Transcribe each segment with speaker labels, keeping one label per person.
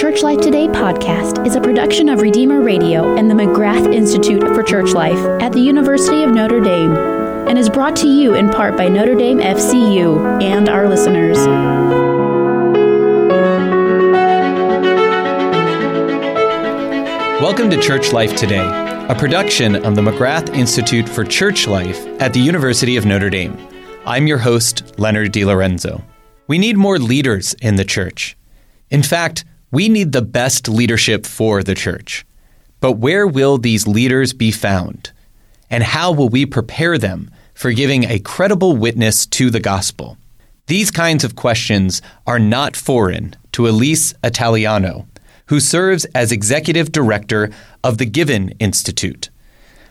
Speaker 1: Church Life Today podcast is a production of Redeemer Radio and the McGrath Institute for Church Life at the University of Notre Dame and is brought to you in part by Notre Dame FCU and our listeners.
Speaker 2: Welcome to Church Life Today, a production of the McGrath Institute for Church Life at the University of Notre Dame. I'm your host, Leonard DiLorenzo. We need more leaders in the church. In fact, we need the best leadership for the church. But where will these leaders be found? And how will we prepare them for giving a credible witness to the gospel? These kinds of questions are not foreign to Elise Italiano, who serves as executive director of the Given Institute.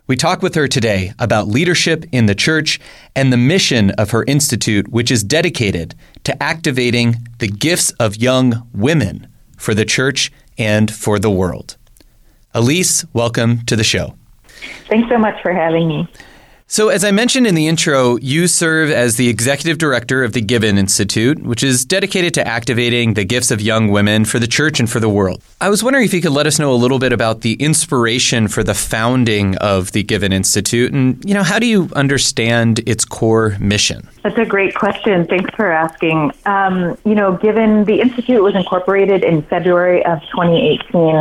Speaker 2: We talk with her today about leadership in the church and the mission of her institute, which is dedicated to activating the gifts of young women for the church and for the world. Elise, welcome to the show.
Speaker 3: Thanks so much for having me.
Speaker 2: So, as I mentioned in the intro, you serve as the executive director of the Given Institute, which is dedicated to activating the gifts of young women for the church and for the world. I was wondering if you could let us know a little bit about the inspiration for the founding of the Given Institute and, you know, how do you understand its core mission?
Speaker 3: That's a great question. Thanks for asking. Um, you know, given the Institute was incorporated in February of 2018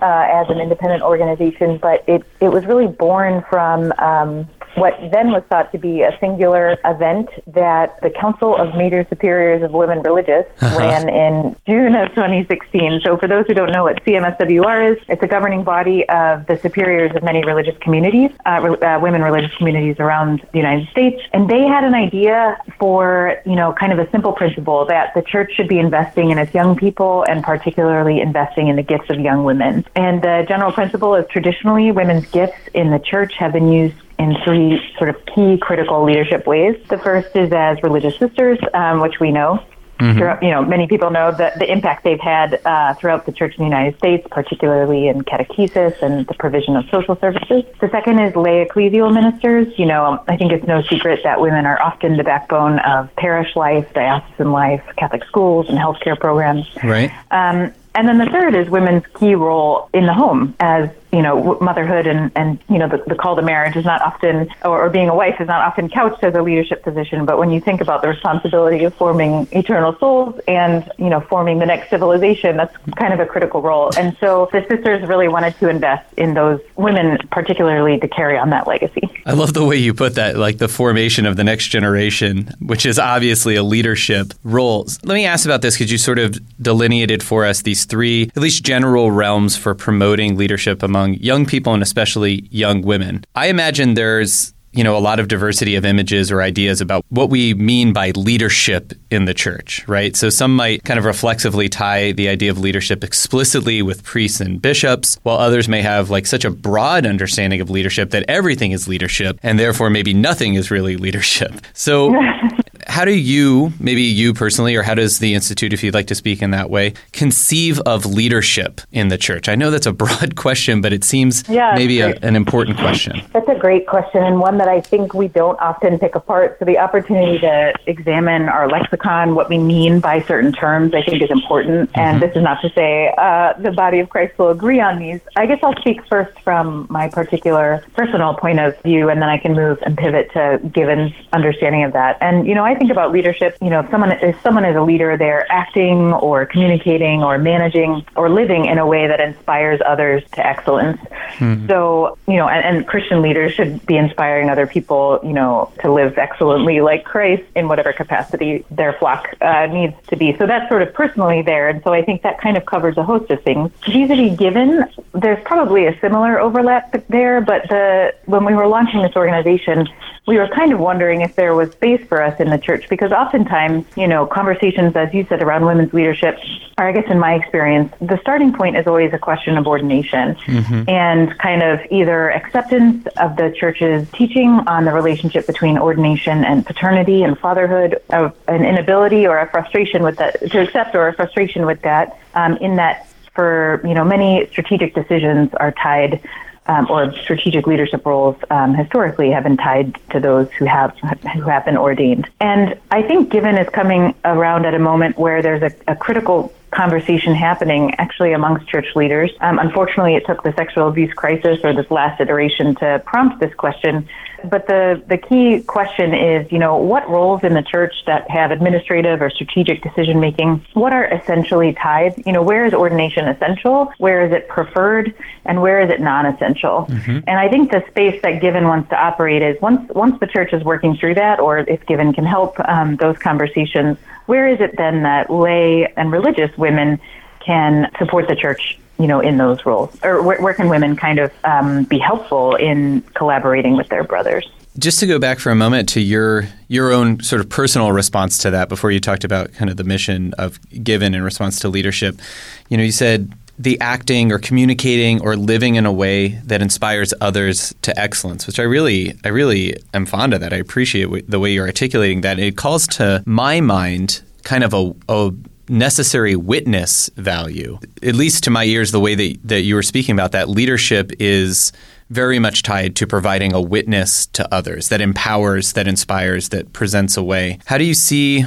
Speaker 3: uh, as an independent organization, but it, it was really born from um, what then was thought to be a singular event that the Council of Major Superiors of Women Religious uh-huh. ran in June of 2016. So, for those who don't know what CMSWR is, it's a governing body of the superiors of many religious communities, uh, uh, women religious communities around the United States. And they had an idea for, you know, kind of a simple principle that the church should be investing in its young people and particularly investing in the gifts of young women. And the general principle is traditionally women's gifts in the church have been used in three sort of key critical leadership ways. The first is as religious sisters, um, which we know. Mm-hmm. you know, many people know the, the impact they've had uh, throughout the church in the United States, particularly in catechesis and the provision of social services. The second is lay ecclesial ministers. You know, I think it's no secret that women are often the backbone of parish life, diocesan life, Catholic schools, and healthcare programs.
Speaker 2: Right. Um,
Speaker 3: and then the third is women's key role in the home as you know, motherhood and, and you know, the, the call to marriage is not often, or, or being a wife is not often couched as a leadership position. But when you think about the responsibility of forming eternal souls and, you know, forming the next civilization, that's kind of a critical role. And so the sisters really wanted to invest in those women, particularly to carry on that legacy.
Speaker 2: I love the way you put that, like the formation of the next generation, which is obviously a leadership role. Let me ask about this because you sort of delineated for us these three, at least general realms for promoting leadership among among young people and especially young women. I imagine there's you know, a lot of diversity of images or ideas about what we mean by leadership in the church, right? So some might kind of reflexively tie the idea of leadership explicitly with priests and bishops, while others may have like such a broad understanding of leadership that everything is leadership and therefore maybe nothing is really leadership. So how do you, maybe you personally, or how does the Institute, if you'd like to speak in that way, conceive of leadership in the church? I know that's a broad question, but it seems yeah, maybe a, an important question.
Speaker 3: That's a great question and one that I think we don't often pick apart. So the opportunity to examine our lexicon, what we mean by certain terms, I think is important. Mm-hmm. And this is not to say uh, the body of Christ will agree on these. I guess I'll speak first from my particular personal point of view, and then I can move and pivot to Given's understanding of that. And, you know, I I think about leadership, you know, if someone if someone is a leader, they're acting or communicating or managing or living in a way that inspires others to excellence. Mm-hmm. So, you know, and, and, Christian leaders should be inspiring other people, you know, to live excellently like Christ in whatever capacity their flock uh, needs to be. So that's sort of personally there, and so I think that kind of covers a host of things. Vis-a-vis given, there's probably a similar overlap there, but the when we were launching this organization, we were kind of wondering if there was space for us in the church because oftentimes, you know, conversations, as you said, around women's leadership, are, I guess in my experience, the starting point is always a question of ordination mm-hmm. and kind of either acceptance of the church's teaching on the relationship between ordination and paternity and fatherhood, of an inability or a frustration with that, to accept or a frustration with that, um, in that for, you know, many strategic decisions are tied um, or strategic leadership roles um, historically have been tied to those who have who have been ordained. And I think Given is coming around at a moment where there's a, a critical conversation happening actually amongst church leaders. Um, unfortunately, it took the sexual abuse crisis or this last iteration to prompt this question. But the, the key question is, you know, what roles in the church that have administrative or strategic decision making, what are essentially tied? You know, where is ordination essential? Where is it preferred? And where is it non-essential? Mm-hmm. And I think the space that Given wants to operate is once, once the church is working through that, or if Given can help um, those conversations, where is it then that lay and religious women can support the church you know, in those roles? Or where, where can women kind of um, be helpful in collaborating with their brothers?
Speaker 2: Just to go back for a moment to your your own sort of personal response to that before you talked about kind of the mission of given in response to leadership. You know, you said the acting or communicating or living in a way that inspires others to excellence, which I really I really am fond of that. I appreciate the way you're articulating that. It calls to my mind kind of a, a necessary witness value. At least to my ears, the way that, that you were speaking about that, leadership is very much tied to providing a witness to others that empowers, that inspires, that presents a way. How do you see?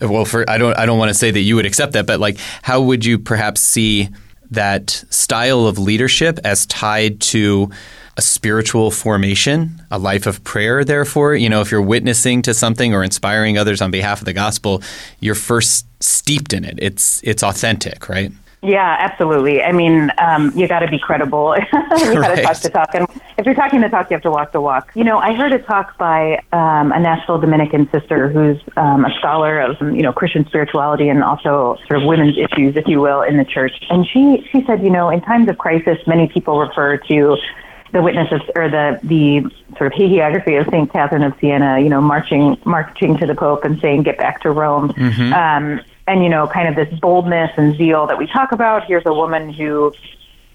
Speaker 2: Well, for I don't I don't want to say that you would accept that, but like, how would you perhaps see that style of leadership as tied to a spiritual formation, a life of prayer, therefore. You know, if you're witnessing to something or inspiring others on behalf of the gospel, you're first steeped in it. It's it's authentic, right?
Speaker 3: Yeah, absolutely. I mean, um, you got to be credible. you got to right. talk the talk, and if you're talking the talk, you have to walk the walk. You know, I heard a talk by um, a Nashville Dominican sister who's um, a scholar of you know Christian spirituality and also sort of women's issues, if you will, in the church. And she she said, you know, in times of crisis, many people refer to the witnesses or the the sort of hagiography of Saint Catherine of Siena, you know, marching marching to the Pope and saying, "Get back to Rome." Mm-hmm. Um, and you know, kind of this boldness and zeal that we talk about. Here's a woman who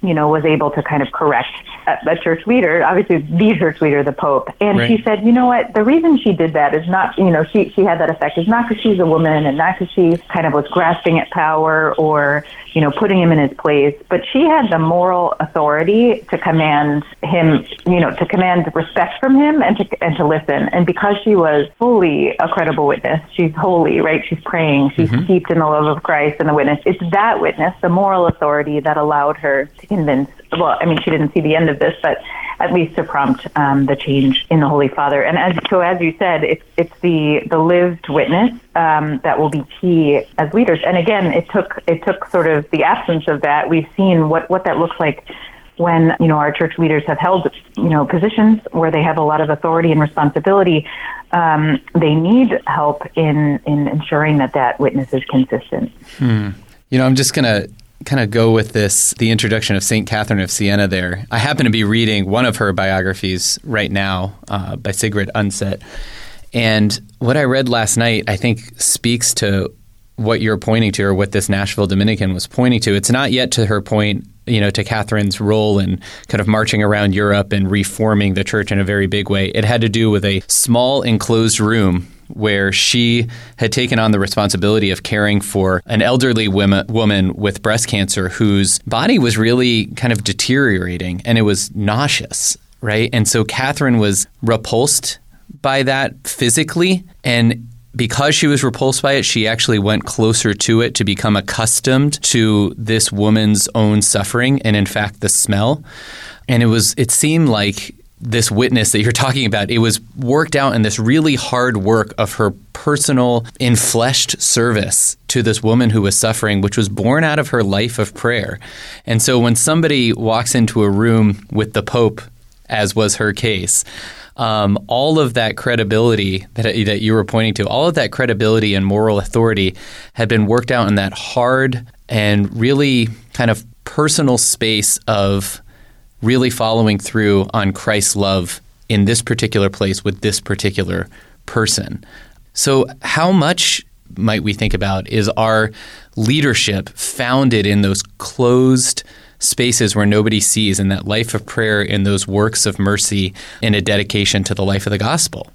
Speaker 3: you know, was able to kind of correct a, a church leader, obviously the church leader, the Pope. And right. she said, you know what, the reason she did that is not, you know, she, she had that effect is not because she's a woman and not because she kind of was grasping at power or, you know, putting him in his place, but she had the moral authority to command him, you know, to command respect from him and to, and to listen. And because she was fully a credible witness, she's holy, right? She's praying, she's mm-hmm. steeped in the love of Christ and the witness. It's that witness, the moral authority that allowed her to convince, well, I mean, she didn't see the end of this, but at least to prompt um, the change in the Holy Father. And as so, as you said, it's it's the the lived witness um, that will be key as leaders. And again, it took it took sort of the absence of that. We've seen what what that looks like when you know our church leaders have held you know positions where they have a lot of authority and responsibility. Um, they need help in in ensuring that that witness is consistent.
Speaker 2: Hmm. You know, I'm just going to kind of go with this the introduction of St. Catherine of Siena there. I happen to be reading one of her biographies right now uh, by Sigrid Undset. And what I read last night, I think, speaks to what you're pointing to or what this Nashville Dominican was pointing to. It's not yet to her point, you know, to Catherine's role in kind of marching around Europe and reforming the church in a very big way. It had to do with a small enclosed room where she had taken on the responsibility of caring for an elderly women, woman with breast cancer whose body was really kind of deteriorating and it was nauseous, right? And so Catherine was repulsed by that physically and because she was repulsed by it, she actually went closer to it to become accustomed to this woman's own suffering and, in fact, the smell. And it was, it seemed like this witness that you're talking about, it was worked out in this really hard work of her personal, enfleshed service to this woman who was suffering, which was born out of her life of prayer. And so when somebody walks into a room with the Pope, as was her case, um, all of that credibility that, that you were pointing to, all of that credibility and moral authority had been worked out in that hard and really kind of personal space of really following through on Christ's love in this particular place with this particular person. So, how much might we think about is our leadership founded in those closed spaces where nobody sees, in that life of prayer, in those works of mercy, in a dedication to the life of the gospel?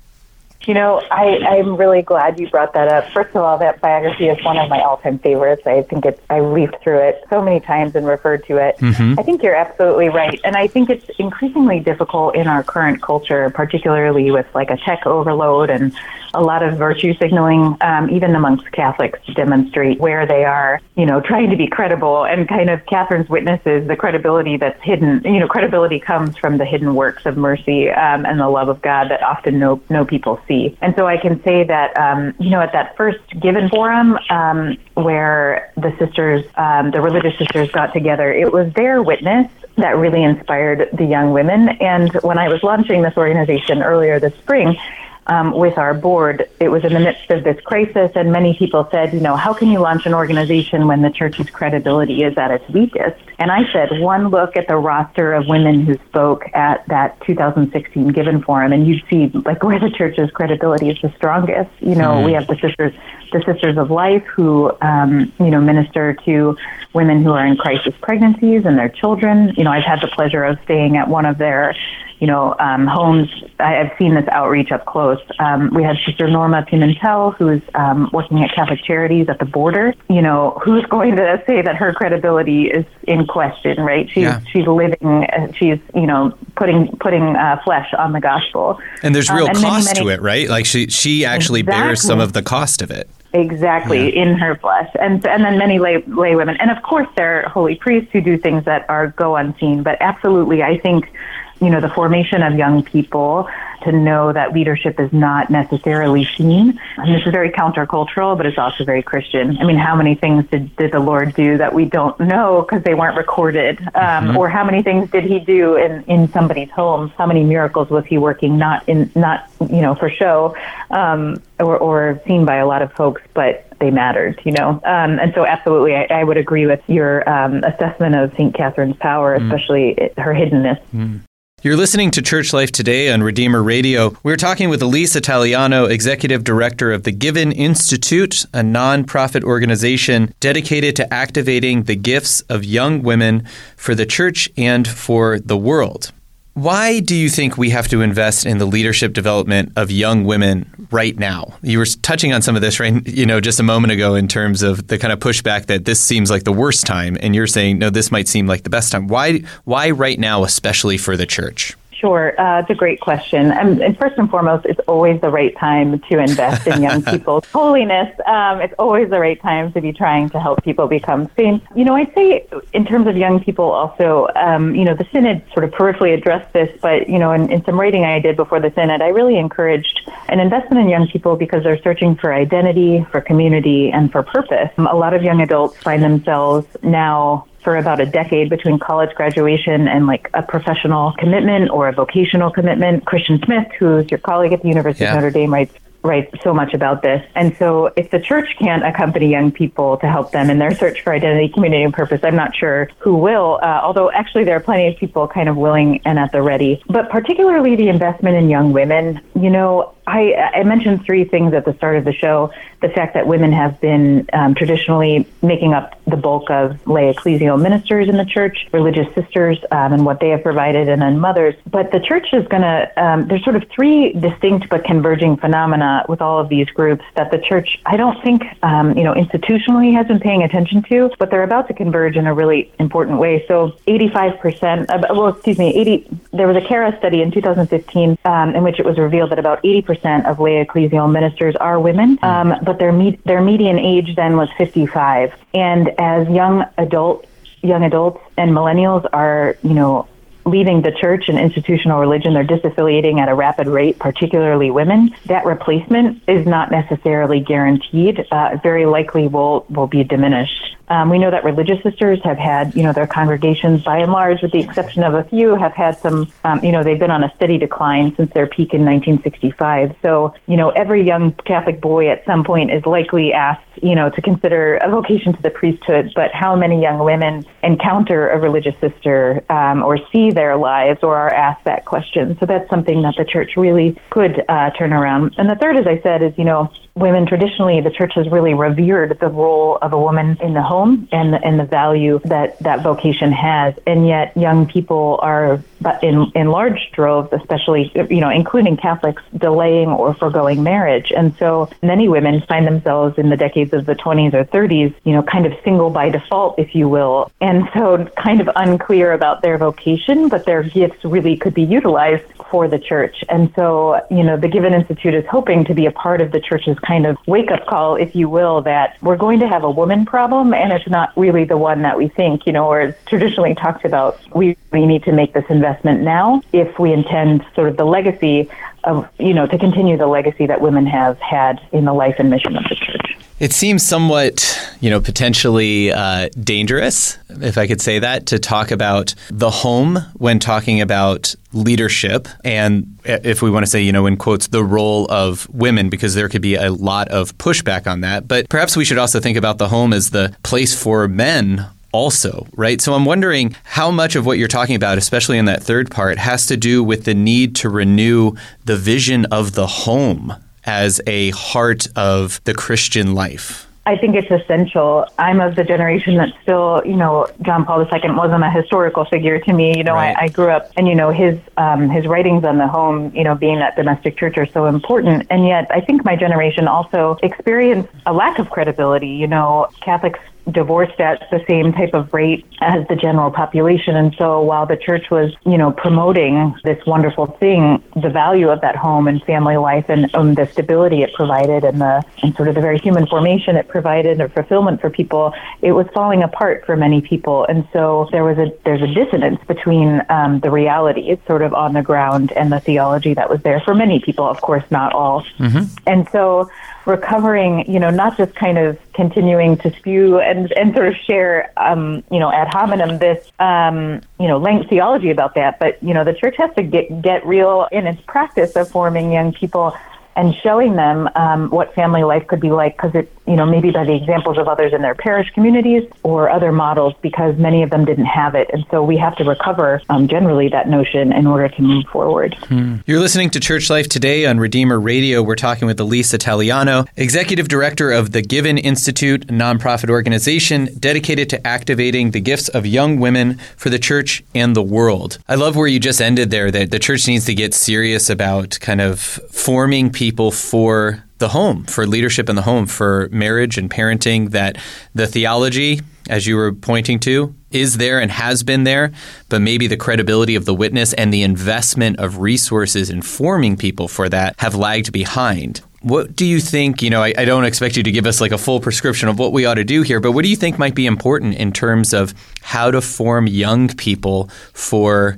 Speaker 3: You know, I, I'm really glad you brought that up. First of all, that biography is one of my all-time favorites. I think it's I leafed through it so many times and referred to it. Mm-hmm. I think you're absolutely right, and I think it's increasingly difficult in our current culture, particularly with like a tech overload and a lot of virtue signaling, um, even amongst Catholics, to demonstrate where they are, you know, trying to be credible and kind of Catherine's witnesses, the credibility that's hidden, you know, credibility comes from the hidden works of mercy um, and the love of God that often no, no people see. And so I can say that, um, you know, at that first Given Forum, um, where the sisters, um, the religious sisters got together, it was their witness that really inspired the young women. And when I was launching this organization earlier this spring, um, with our board, it was in the midst of this crisis, and many people said, you know, how can you launch an organization when the church's credibility is at its weakest? And I said, one look at the roster of women who spoke at that 2016 Given Forum, and you'd see like where the church's credibility is the strongest. You know, mm. we have the sisters, the Sisters of Life, who um, you know minister to women who are in crisis pregnancies and their children. You know, I've had the pleasure of staying at one of their you know, um, homes. I, have seen this outreach up close. Um, we had Sister Norma Pimentel, who's um, working at Catholic Charities at the border. You know, who's going to say that her credibility is in question, right? She's yeah. she's living, uh, she's you know putting putting uh, flesh on the gospel.
Speaker 2: And there's real um, and cost many, many, to it, right? Like she she actually exactly. bears some of the cost of it.
Speaker 3: Exactly, yeah. in her flesh, and and then many lay lay women, and of course there are holy priests who do things that are go unseen. But absolutely, I think you know, the formation of young people to know that leadership is not necessarily seen. And this is very countercultural, but it's also very Christian. I mean, how many things did, did the Lord do that we don't know because they weren't recorded? Um, mm-hmm. Or how many things did he do in, in somebody's home? How many miracles was he working not in, not, you know, for show, um, or, or seen by a lot of folks, but they mattered, you know. Um, and so, absolutely, I, I, would agree with your um, assessment of St. Catherine's power, mm. especially mm. her hiddenness. Mm.
Speaker 2: You're listening to Church Life Today on Redeemer Radio. We're talking with Elise Italiano, Executive Director of the Given Institute, a nonprofit organization dedicated to activating the gifts of young women for the church and for the world. Why do you think we have to invest in the leadership development of young women right now? You were touching on some of this, right? You know, just a moment ago in terms of the kind of pushback that this seems like the worst time, and you're saying no, this might seem like the best time. Why? Why right now, especially for the church?
Speaker 3: Sure, uh, it's a great question. And, and, first and foremost, it's always the right time to invest in young people's holiness. Um, it's always the right time to be trying to help people become saints. You know, I'd say in terms of young people, also, um, you know, the synod sort of peripherally addressed this, but you know, in, in some writing I did before the synod, I really encouraged an investment in young people because they're searching for identity, for community, and for purpose. A lot of young adults find themselves now for about a decade between college graduation and like a professional commitment or a vocational commitment. Christian Smith, who's your colleague at the University yeah. of Notre Dame, writes writes so much about this. And so if the church can't accompany young people to help them in their search for identity, community, and purpose, I'm not sure who will, uh, although actually there are plenty of people kind of willing and at the ready. But particularly the investment in young women, you know, I, I, mentioned three things at the start of the show. The fact that women have been um, traditionally making up the bulk of lay ecclesial ministers in the church, religious sisters, um, and what they have provided, and then mothers. But the church is going to, um, there's sort of three distinct but converging phenomena with all of these groups that the church, I don't think, um, you know, institutionally has been paying attention to, but they're about to converge in a really important way. So 85%, uh, well, excuse me, 80, there was a CARA study in 2015 um, in which it was revealed that about 80% of lay ecclesial ministers are women, hmm. um, but their me- their median age then was 55. And as young adult young adults and millennials are, you know, leaving the church and institutional religion, they're disaffiliating at a rapid rate, particularly women. That replacement is not necessarily guaranteed. Uh, very likely will will be diminished. Um, we know that religious sisters have had, you know, their congregations by and large, with the exception of a few, have had some, um, you know, they've been on a steady decline since their peak in 1965. So, you know, every young Catholic boy at some point is likely asked, you know, to consider a vocation to the priesthood. But how many young women encounter a religious sister um, or see their lives or are asked that question. So that's something that the church really could uh, turn around. And the third, as I said, is, you know, women traditionally the church has really revered the role of a woman in the home and and the value that that vocation has and yet young people are but in in large droves especially you know including catholics delaying or foregoing marriage and so many women find themselves in the decades of the 20s or 30s you know kind of single by default if you will and so kind of unclear about their vocation but their gifts really could be utilized for the church. And so, you know, the Given Institute is hoping to be a part of the church's kind of wake up call, if you will, that we're going to have a woman problem and it's not really the one that we think, you know, or traditionally talked about. We, we need to make this investment now if we intend sort of the legacy of, you know, to continue the legacy that women have had in the life and mission of the church.
Speaker 2: It seems somewhat, you know, potentially uh, dangerous, if I could say that, to talk about the home when talking about leadership and, if we want to say, you know, in quotes, the role of women, because there could be a lot of pushback on that. But perhaps we should also think about the home as the place for men also, right? So I'm wondering how much of what you're talking about, especially in that third part, has to do with the need to renew the vision of the home as a heart of the Christian life?
Speaker 3: I think it's essential. I'm of the generation that still, you know, John Paul II wasn't a historical figure to me. You know, right. I, I grew up, and you know, his um, his writings on the home, you know, being that domestic church are so important. And yet, I think my generation also experienced a lack of credibility. You know, Catholics divorced at the same type of rate as the general population. And so while the church was, you know, promoting this wonderful thing, the value of that home and family life and um, the stability it provided and the and sort of the very human formation it provided or fulfillment for people, it was falling apart for many people. And so there was a there's a dissonance between um, the reality, it's sort of on the ground, and the theology that was there for many people. Of course, not all. Mm-hmm. And so recovering, you know, not just kind of continuing to spew and, and sort of share, um, you know, ad hominem this, um, you know, length theology about that. But, you know, the church has to get, get real in its practice of forming young people and showing them um, what family life could be like because it, you know, maybe by the examples of others in their parish communities or other models because many of them didn't have it. And so we have to recover um, generally that notion in order to move forward.
Speaker 2: Hmm. You're listening to Church Life Today on Redeemer Radio. We're talking with Elise Italiano, Executive Director of the Given Institute, a nonprofit organization dedicated to activating the gifts of young women for the church and the world. I love where you just ended there that the church needs to get serious about kind of forming people people for the home, for leadership in the home, for marriage and parenting, that the theology, as you were pointing to, is there and has been there, but maybe the credibility of the witness and the investment of resources in forming people for that have lagged behind. What do you think? You know, I, I, don't expect you to give us like a full prescription of what we ought to do here, but what do you think might be important in terms of how to form young people for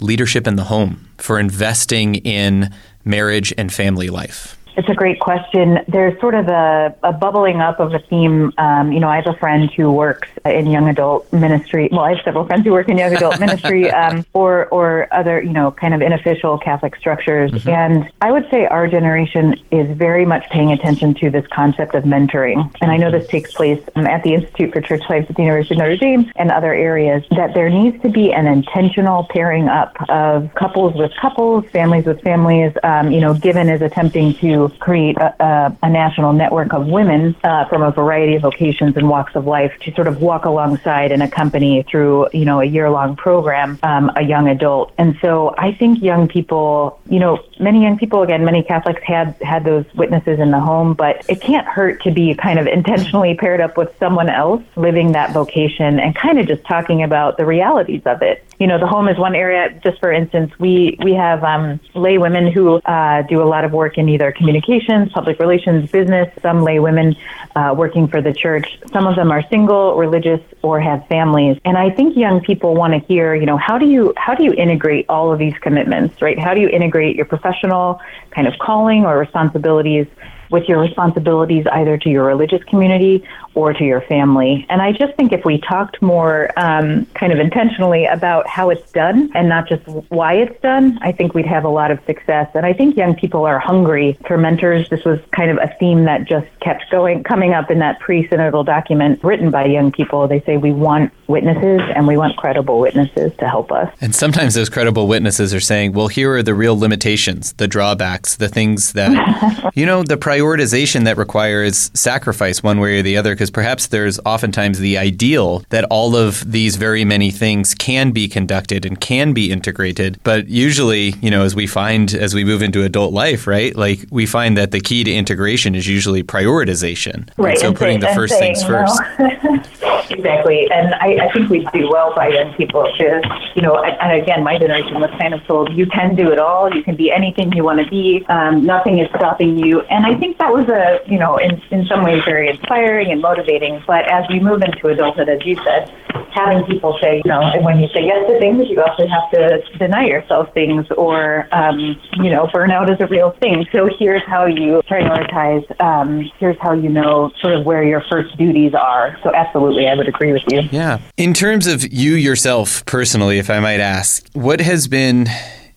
Speaker 2: leadership in the home, for investing in marriage and family life?
Speaker 3: It's a great question. There's sort of a, a bubbling up of a theme. Um, you know, I have a friend who works in young adult ministry. Well, I have several friends who work in young adult ministry um, or, or other, you know, kind of unofficial Catholic structures. Mm-hmm. And I would say our generation is very much paying attention to this concept of mentoring. And I know this takes place um, at the Institute for Church Life at the University of Notre Dame and other areas, that there needs to be an intentional pairing up of couples with couples, families with families. Um, you know, Given is attempting to create a, a, a national network of women uh, from a variety of vocations and walks of life to sort of walk alongside and accompany through, you know, a year-long program, um, a young adult. And so I think young people, you know, many young people, again, many Catholics had had those witnesses in the home, but it can't hurt to be kind of intentionally paired up with someone else living that vocation and kind of just talking about the realities of it you know, the home is one area. Just for instance, we we have um, lay women who uh, do a lot of work in either communications, public relations, business. Some lay women uh, working for the church. Some of them are single, religious, or have families. And I think young people want to hear, you know, how do you how do you integrate all of these commitments, right? How do you integrate your professional kind of calling or responsibilities with your responsibilities either to your religious community or to your family. And I just think if we talked more um, kind of intentionally about how it's done and not just why it's done, I think we'd have a lot of success. And I think young people are hungry for mentors. This was kind of a theme that just kept going, coming up in that pre-synodal document written by young people. They say we want witnesses and we want credible witnesses to help us.
Speaker 2: And sometimes those credible witnesses are saying, well, here are the real limitations, the drawbacks, the things that, you know, the prioritization that requires sacrifice one way or the other, because perhaps there's oftentimes the ideal that all of these very many things can be conducted and can be integrated. But usually, you know, as we find as we move into adult life, right, like we find that the key to integration is usually prioritization.
Speaker 3: Right.
Speaker 2: And so
Speaker 3: and
Speaker 2: putting
Speaker 3: say,
Speaker 2: the first
Speaker 3: saying,
Speaker 2: things first.
Speaker 3: exactly. And I, I think we do well by young people to, you know, and again, my generation was kind of told, you can do it all. You can be anything you want to be. Um, nothing is stopping you. And I think that was a, you know, in, in some ways very inspiring and motivating. But as we move into adulthood, as you said, having people say, you know, and when you say yes to things, you also have to deny yourself things or, um, you know, burnout is a real thing. So here's how you prioritize. Um, here's how you know sort of where your first duties are. So absolutely, I would agree with you.
Speaker 2: Yeah. In terms of you yourself personally, if I might ask, what has been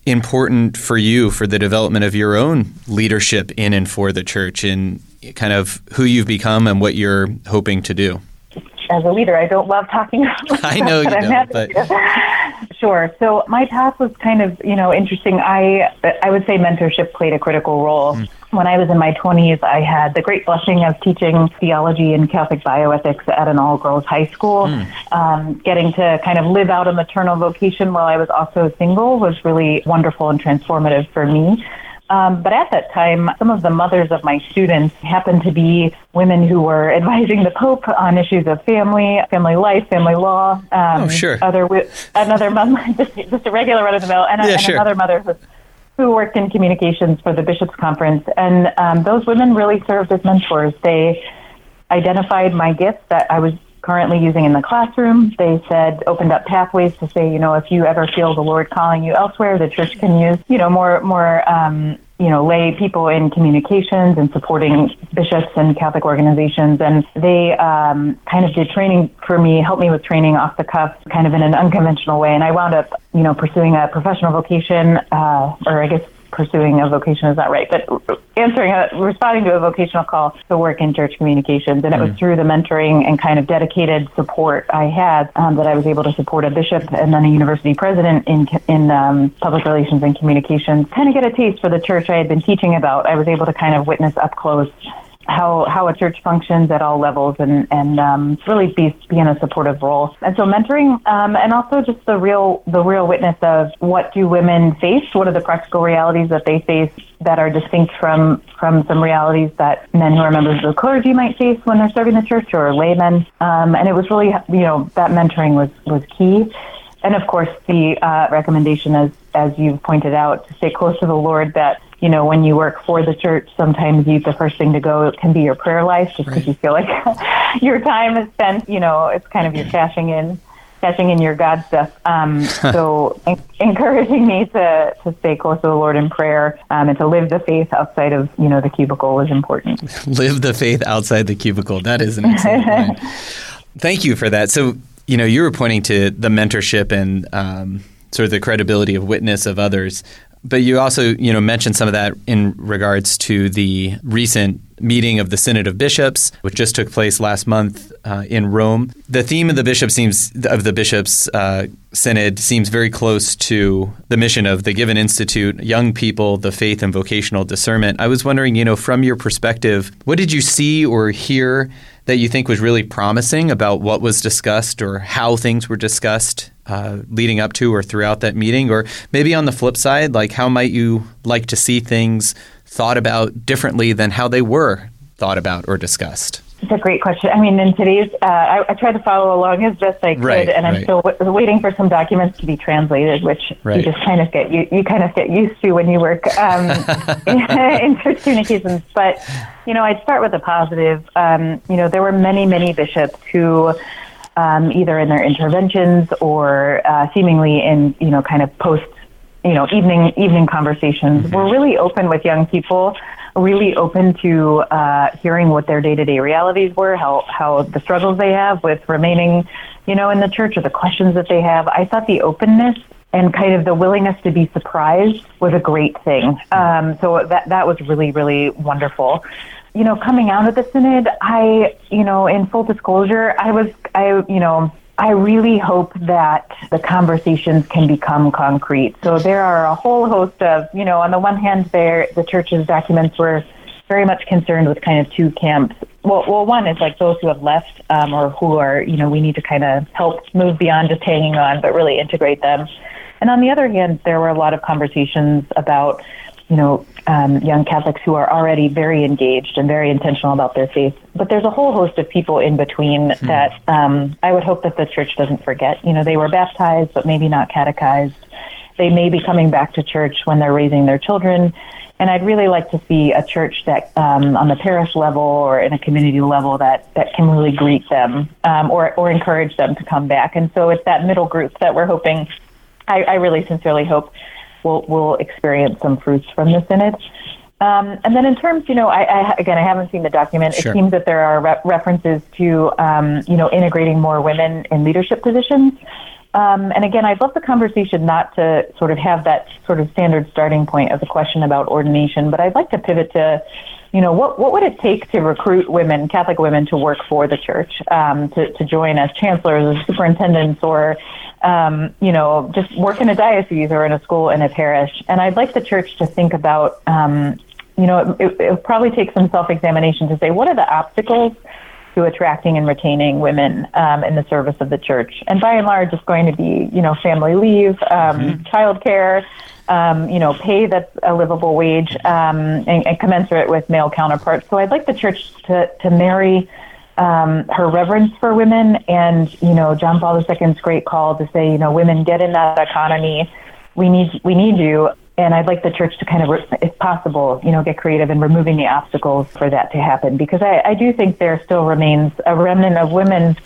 Speaker 2: important for you for the development of your own leadership in and for the church and kind of who you've become and what you're hoping to do?
Speaker 3: As a leader, I don't love talking about
Speaker 2: I know you don't, but.
Speaker 3: Sure. So my path was kind of, you know, interesting. I I would say mentorship played a critical role.
Speaker 2: Hmm.
Speaker 3: When I was in my 20s, I had the great blessing of teaching theology and Catholic bioethics at an all girls high school.
Speaker 2: Hmm.
Speaker 3: Um, getting to kind of live out a maternal vocation while I was also single was really wonderful and transformative for me. Um, but at that time, some of the mothers of my students happened to be women who were advising the Pope on issues of family, family life, family law. Um,
Speaker 2: Oh, sure.
Speaker 3: Other another mother, just, just a regular run of the mill, and, a-
Speaker 2: Yeah,
Speaker 3: and
Speaker 2: sure.
Speaker 3: another mother who, who worked in communications for the bishops' conference. And um, those women really served as mentors. They identified my gifts that I was currently using in the classroom. They said, opened up pathways to say, you know, if you ever feel the Lord calling you elsewhere, the church can use, you know, more, more, um, you know, lay people in communications and supporting bishops and Catholic organizations. And they um, kind of did training for me, helped me with training off the cuff, kind of in an unconventional way. And I wound up, you know, pursuing a professional vocation, uh, or I guess pursuing a vocation is not right, but answering a, responding to a vocational call to work in church communications. And it was through the mentoring and kind of dedicated support I had um, that I was able to support a bishop and then a university president in, in um, public relations and communications, kind of get a taste for the church I had been teaching about. I was able to kind of witness up close how how a church functions at all levels and and um, really be be in a supportive role. And so mentoring um, and also just the real the real witness of what do women face? What are the practical realities that they face that are distinct from from some realities that men who are members of the clergy might face when they're serving the church or laymen. Um, and it was really you know that mentoring was was key. And of course, the uh, recommendation, as as you've pointed out, to stay close to the Lord. That you know, when you work for the church, sometimes you the first thing to go can be your prayer life, just because
Speaker 2: Right.
Speaker 3: you feel like your time is spent. You know, it's kind of your cashing in, cashing in your God stuff. Um, so, en- encouraging me to to stay close to the Lord in prayer um, and to live the faith outside of you know the cubicle is important.
Speaker 2: live the faith outside the cubicle. That is an excellent line. Thank you for that. So, you know, you were pointing to the mentorship and um, sort of the credibility of witness of others, but you also, you know, mentioned some of that in regards to the recent meeting of the Synod of Bishops, which just took place last month uh, in Rome. The theme of the bishop seems of the bishops uh, synod seems very close to the mission of the Given Institute, young people, the faith and vocational discernment. I was wondering, you know, from your perspective, what did you see or hear that you think was really promising about what was discussed or how things were discussed uh, leading up to or throughout that meeting? Or maybe on the flip side, like how might you like to see things thought about differently than how they were thought about or discussed?
Speaker 3: It's a great question. I mean, in today's, uh, I, I tried to follow along as best I could,
Speaker 2: Right,
Speaker 3: and I'm
Speaker 2: right.
Speaker 3: still w- waiting for some documents to be translated, which
Speaker 2: Right.
Speaker 3: you just kind of get you, you kind of get used to when you work um, in, in church communications. But you know, I'd start with the positive. Um, you know, there were many, many bishops who. Um, either in their interventions or uh, seemingly in you know kind of post you know evening evening conversations were really open with young people really open to uh, hearing what their day to day realities were, how, how the struggles they have with remaining, you know, in the church or the questions that they have. I thought the openness and kind of the willingness to be surprised was a great thing. Um, so that that was really really wonderful. You know, coming out of the synod, I you know, in full disclosure, I was I you know. I really hope that the conversations can become concrete. So there are a whole host of, you know, on the one hand, there the church's documents were very much concerned with kind of two camps. Well, well, one is like those who have left um, or who are, you know, we need to kind of help move beyond just hanging on, but really integrate them. And on the other hand, there were a lot of conversations about, you know, um, young Catholics who are already very engaged and very intentional about their faith. But there's a whole host of people in between hmm. that um, I would hope that the church doesn't forget. You know, they were baptized, but maybe not catechized. They may be coming back to church when they're raising their children. And I'd really like to see a church that, um, on the parish level or in a community level, that, that can really greet them um, or, or encourage them to come back. And so it's that middle group that we're hoping I, I really sincerely hope we'll, we'll experience some fruits from the synod. Um, and then in terms, you know, I, I, again, I haven't seen the document. Sure. It seems that there are re- references to, um, you know, integrating more women in leadership positions. Um, and again, I'd love the conversation not to sort of have that sort of standard starting point of the question about ordination, but I'd like to pivot to, you know, what, what would it take to recruit women, Catholic women, to work for the church, um, to, to join as chancellors or superintendents or, um, you know, just work in a diocese or in a school in a parish. And I'd like the church to think about, um, you know, it, it would probably take some self examination to say, what are the obstacles to attracting and retaining women um, in the service of the church? And by and large, it's going to be, you know, family leave, um, mm-hmm. childcare, um, you know, pay that's a livable wage um, and, and commensurate with male counterparts. So I'd like the church to, to marry um, her reverence for women and, you know, John Paul II's great call to say, you know, women get in that economy. We need, we need you. And I'd like the church to kind of, if possible, you know, get creative in removing the obstacles for that to happen. Because I, I do think there still remains a remnant of women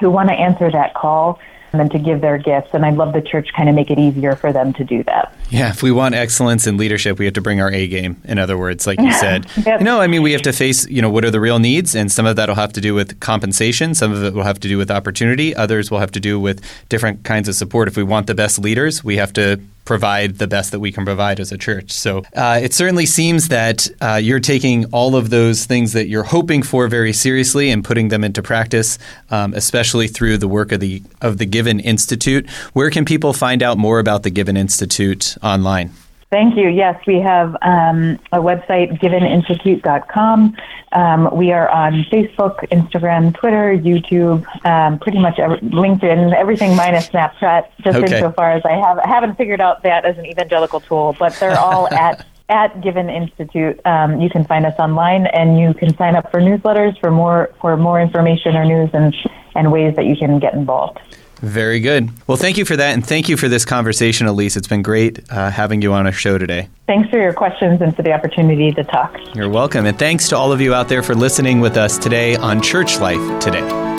Speaker 3: who want to answer that call and to give their gifts. And I'd love the church kind of make it easier for them to do that.
Speaker 2: Yeah, if we want excellence in leadership, we have to bring our A game. In other words, like you said, yep. you know, I mean, we have to face, you know, what are the real needs, and some of that will have to do with compensation, some of it will have to do with opportunity, others will have to do with different kinds of support. If we want the best leaders, we have to provide the best that we can provide as a church. So uh, it certainly seems that uh, you're taking all of those things that you're hoping for very seriously and putting them into practice, um, especially through the work of the of the Given Institute. Where can people find out more about the Given Institute online?
Speaker 3: Thank you. Yes, we have um, a website, giveninstitute.com. Um, we are on Facebook, Instagram, Twitter, YouTube, um, pretty much every, LinkedIn, everything minus Snapchat, just okay. insofar as I, have, I haven't figured out that as an evangelical tool, but they're all at at Given Institute. Um, you can find us online, and you can sign up for newsletters for more for more information or news and and ways that you can get involved.
Speaker 2: Very good. Well, thank you for that, and thank you for this conversation, Elise. It's been great uh, having you on our show today.
Speaker 3: Thanks for your questions and for the opportunity to talk.
Speaker 2: You're welcome. And thanks to all of you out there for listening with us today on Church Life Today.